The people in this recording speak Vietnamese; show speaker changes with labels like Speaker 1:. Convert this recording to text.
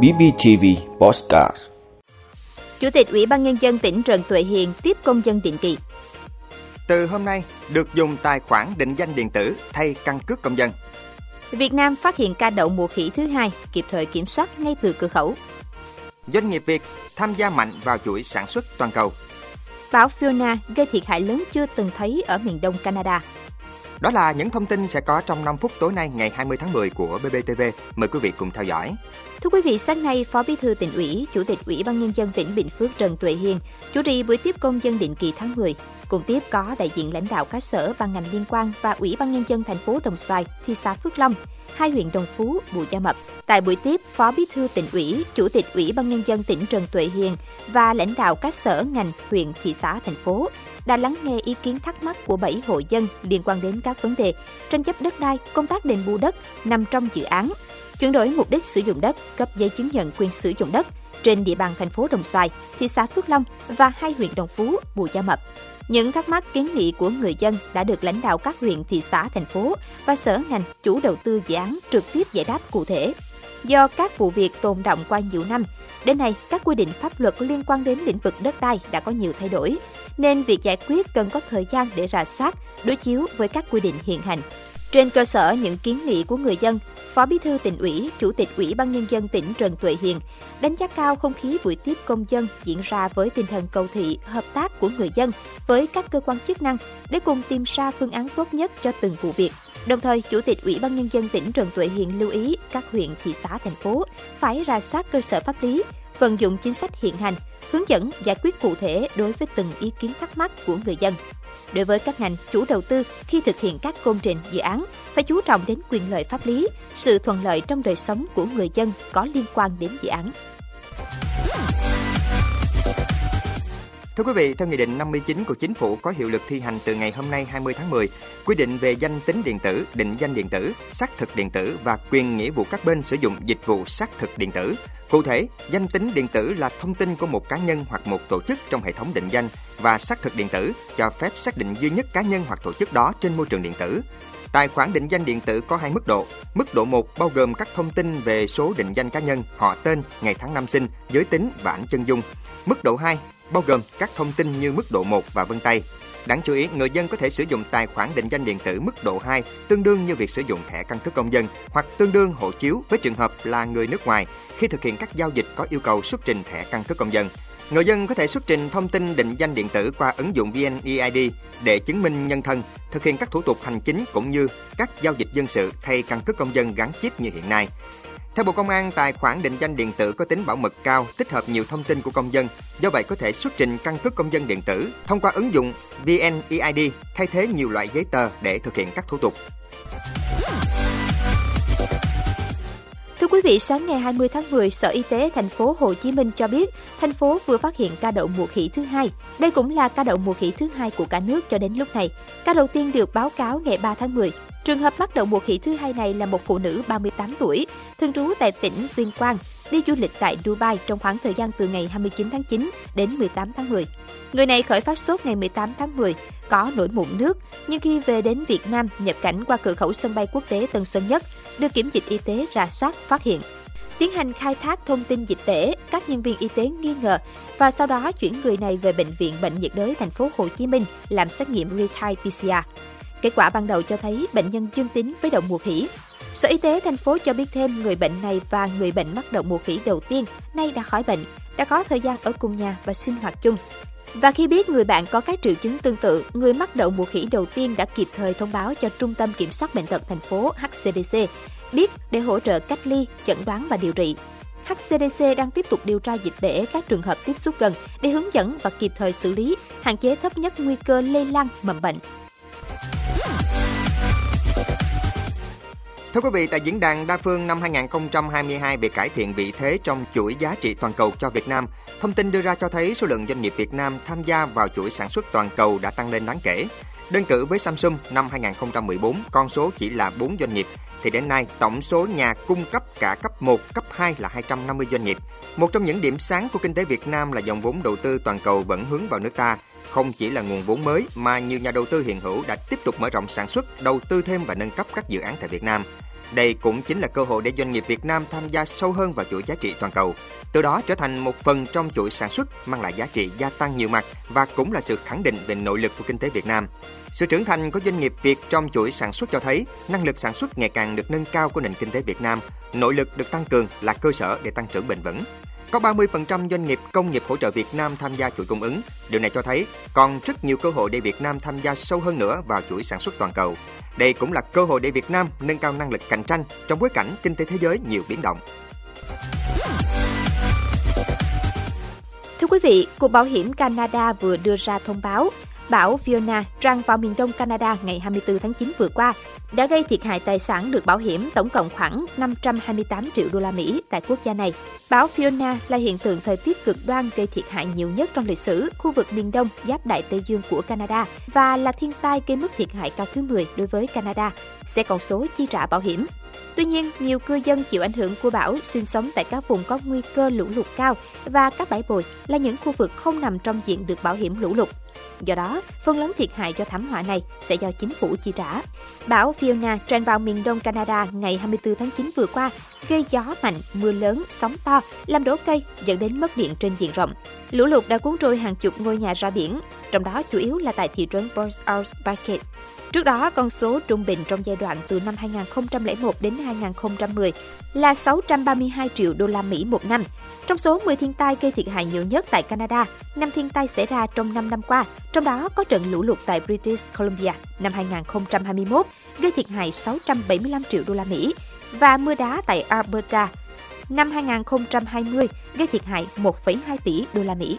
Speaker 1: BBTV Postcard
Speaker 2: Chủ tịch Ủy ban Nhân dân tỉnh Trần Tuệ Hiền tiếp công dân định kỳ.
Speaker 3: Từ hôm nay, được dùng tài khoản định danh điện tử thay căn cước công dân.
Speaker 2: Việt Nam phát hiện ca đậu mùa khỉ thứ hai, kịp thời kiểm soát ngay từ cửa khẩu.
Speaker 3: Doanh nghiệp Việt tham gia mạnh vào chuỗi sản xuất toàn cầu.
Speaker 2: Bão Fiona gây thiệt hại lớn chưa từng thấy ở miền đông Canada.
Speaker 3: Đó là những thông tin sẽ có trong 5 phút tối nay ngày 20 tháng 10 của BBTV. Mời quý vị cùng theo dõi.
Speaker 2: Thưa quý vị, sáng nay, Phó Bí thư tỉnh ủy, Chủ tịch Ủy ban Nhân dân tỉnh Bình Phước Trần Tuệ Hiền chủ trì buổi tiếp công dân định kỳ tháng 10. Cùng tiếp có đại diện lãnh đạo các sở và ngành liên quan và Ủy ban Nhân dân thành phố Đồng Xoài, thị xã Phước Long, hai huyện Đồng Phú, Bù Gia Mập. Tại buổi tiếp, Phó Bí thư tỉnh ủy, Chủ tịch Ủy ban Nhân dân tỉnh Trần Tuệ Hiền và lãnh đạo các sở ngành, huyện, thị xã, thành phố đã lắng nghe ý kiến thắc mắc của 7 hộ dân liên quan đến các vấn đề tranh chấp đất đai, công tác đền bù đất nằm trong dự án, chuyển đổi mục đích sử dụng đất, cấp giấy chứng nhận quyền sử dụng đất trên địa bàn thành phố Đồng Xoài, thị xã Phước Long và hai huyện Đồng Phú, Bù Gia Mập. Những thắc mắc kiến nghị của người dân đã được lãnh đạo các huyện, thị xã, thành phố và sở ngành chủ đầu tư dự án trực tiếp giải đáp cụ thể. Do các vụ việc tồn động qua nhiều năm, đến nay các quy định pháp luật liên quan đến lĩnh vực đất đai đã có nhiều thay đổi, nên việc giải quyết cần có thời gian để rà soát, đối chiếu với các quy định hiện hành. Trên cơ sở những kiến nghị của người dân, Phó Bí thư tỉnh ủy, Chủ tịch Ủy ban Nhân dân tỉnh Trần Tuệ Hiền đánh giá cao không khí buổi tiếp công dân diễn ra với tinh thần cầu thị, hợp tác của người dân với các cơ quan chức năng để cùng tìm ra phương án tốt nhất cho từng vụ việc. Đồng thời, Chủ tịch Ủy ban Nhân dân tỉnh Trần Tuệ Hiền lưu ý các huyện, thị xã, thành phố phải ra soát cơ sở pháp lý, vận dụng chính sách hiện hành, hướng dẫn giải quyết cụ thể đối với từng ý kiến thắc mắc của người dân. Đối với các ngành chủ đầu tư khi thực hiện các công trình dự án phải chú trọng đến quyền lợi pháp lý, sự thuận lợi trong đời sống của người dân có liên quan đến dự án.
Speaker 3: Thưa quý vị, theo Nghị định 59 của Chính phủ có hiệu lực thi hành từ ngày hôm nay 20 tháng 10, quy định về danh tính điện tử, định danh điện tử, xác thực điện tử và quyền nghĩa vụ các bên sử dụng dịch vụ xác thực điện tử. Cụ thể, danh tính điện tử là thông tin của một cá nhân hoặc một tổ chức trong hệ thống định danh và xác thực điện tử cho phép xác định duy nhất cá nhân hoặc tổ chức đó trên môi trường điện tử. Tài khoản định danh điện tử có hai mức độ. Mức độ 1 bao gồm các thông tin về số định danh cá nhân, họ tên, ngày tháng năm sinh, giới tính và ảnh chân dung. Mức độ 2 bao gồm các thông tin như mức độ 1 và vân tay. Đáng chú ý, người dân có thể sử dụng tài khoản định danh điện tử mức độ 2, tương đương như việc sử dụng thẻ căn cước công dân hoặc tương đương hộ chiếu với trường hợp là người nước ngoài khi thực hiện các giao dịch có yêu cầu xuất trình thẻ căn cước công dân. Người dân có thể xuất trình thông tin định danh điện tử qua ứng dụng VNeID để chứng minh nhân thân, thực hiện các thủ tục hành chính cũng như các giao dịch dân sự thay căn cước công dân gắn chip như hiện nay. Theo Bộ Công an, tài khoản định danh điện tử có tính bảo mật cao, tích hợp nhiều thông tin của công dân, do vậy có thể xuất trình căn cước công dân điện tử thông qua ứng dụng VNeID thay thế nhiều loại giấy tờ để thực hiện các thủ tục.
Speaker 2: Thưa quý vị, sáng ngày 20 tháng 10, Sở Y tế thành phố Hồ Chí Minh cho biết, thành phố vừa phát hiện ca đậu mùa khỉ thứ hai. Đây cũng là ca đậu mùa khỉ thứ hai của cả nước cho đến lúc này. Ca đầu tiên được báo cáo ngày 3 tháng 10. Trường hợp mắc đậu mùa khỉ thứ hai này là một phụ nữ 38 tuổi, thường trú tại tỉnh Tuyên Quang, đi du lịch tại Dubai trong khoảng thời gian từ ngày 29 tháng 9 đến 18 tháng 10. Người này khởi phát sốt ngày 18 tháng 10, có nổi mụn nước, nhưng khi về đến Việt Nam nhập cảnh qua cửa khẩu sân bay quốc tế Tân Sơn Nhất, được kiểm dịch y tế rà soát phát hiện. Tiến hành khai thác thông tin dịch tễ, các nhân viên y tế nghi ngờ và sau đó chuyển người này về bệnh viện Bệnh nhiệt đới thành phố Hồ Chí Minh làm xét nghiệm real-time PCR. Kết quả ban đầu cho thấy bệnh nhân dương tính với đậu mùa khỉ. Sở Y tế thành phố cho biết thêm người bệnh này và người bệnh mắc đậu mùa khỉ đầu tiên nay đã khỏi bệnh, đã có thời gian ở cùng nhà và sinh hoạt chung. Và khi biết người bạn có các triệu chứng tương tự, người mắc đậu mùa khỉ đầu tiên đã kịp thời thông báo cho Trung tâm Kiểm soát Bệnh tật thành phố HCDC biết để hỗ trợ cách ly, chẩn đoán và điều trị. HCDC đang tiếp tục điều tra dịch tễ các trường hợp tiếp xúc gần để hướng dẫn và kịp thời xử lý, hạn chế thấp nhất nguy cơ lây lan mầm bệnh.
Speaker 3: Thưa quý vị, tại diễn đàn đa phương năm 2022 về cải thiện vị thế trong chuỗi giá trị toàn cầu cho Việt Nam, thông tin đưa ra cho thấy số lượng doanh nghiệp Việt Nam tham gia vào chuỗi sản xuất toàn cầu đã tăng lên đáng kể. Đơn cử với Samsung năm 2014, con số chỉ là 4 doanh nghiệp, thì đến nay tổng số nhà cung cấp cả cấp 1, cấp 2 là 250 doanh nghiệp. Một trong những điểm sáng của kinh tế Việt Nam là dòng vốn đầu tư toàn cầu vẫn hướng vào nước ta, không chỉ là nguồn vốn mới mà nhiều nhà đầu tư hiện hữu đã tiếp tục mở rộng sản xuất, đầu tư thêm và nâng cấp các dự án tại Việt Nam. Đây cũng chính là cơ hội để doanh nghiệp Việt Nam tham gia sâu hơn vào chuỗi giá trị toàn cầu, từ đó trở thành một phần trong chuỗi sản xuất mang lại giá trị gia tăng nhiều mặt và cũng là sự khẳng định về nội lực của kinh tế Việt Nam. Sự trưởng thành của doanh nghiệp Việt trong chuỗi sản xuất cho thấy năng lực sản xuất ngày càng được nâng cao của nền kinh tế Việt Nam, nội lực được tăng cường là cơ sở để tăng trưởng bền vững. Có 30% doanh nghiệp công nghiệp hỗ trợ Việt Nam tham gia chuỗi cung ứng. Điều này cho thấy còn rất nhiều cơ hội để Việt Nam tham gia sâu hơn nữa vào chuỗi sản xuất toàn cầu. Đây cũng là cơ hội để Việt Nam nâng cao năng lực cạnh tranh trong bối cảnh kinh tế thế giới nhiều biến động.
Speaker 2: Thưa quý vị, Cục Bảo hiểm Canada vừa đưa ra thông báo bão Fiona tràn vào miền đông Canada ngày 24 tháng 9 vừa qua đã gây thiệt hại tài sản được bảo hiểm tổng cộng khoảng 528 triệu đô la Mỹ tại quốc gia này. Bão Fiona là hiện tượng thời tiết cực đoan gây thiệt hại nhiều nhất trong lịch sử khu vực miền đông giáp đại Tây Dương của Canada và là thiên tai gây mức thiệt hại cao thứ 10 đối với Canada, sẽ còn số chi trả bảo hiểm. Tuy nhiên, nhiều cư dân chịu ảnh hưởng của bão sinh sống tại các vùng có nguy cơ lũ lụt cao và các bãi bồi là những khu vực không nằm trong diện được bảo hiểm lũ lụt. Do đó, phần lớn thiệt hại do thảm họa này sẽ do chính phủ chi trả. Bão Fiona tràn vào miền đông Canada ngày 24 tháng 9 vừa qua, gây gió mạnh, mưa lớn, sóng to, làm đổ cây, dẫn đến mất điện trên diện rộng. Lũ lụt đã cuốn trôi hàng chục ngôi nhà ra biển, trong đó chủ yếu là tại thị trấn Port Arthur Bucket. Trước đó, con số trung bình trong giai đoạn từ năm 2001 đến 2010 là 632 triệu đô la Mỹ một năm. Trong số 10 thiên tai gây thiệt hại nhiều nhất tại Canada, năm thiên tai xảy ra trong 5 năm qua, trong đó có trận lũ lụt tại British Columbia năm 2021 gây thiệt hại 675 triệu đô la Mỹ và mưa đá tại Alberta năm 2020 gây thiệt hại 1,2 tỷ đô la Mỹ.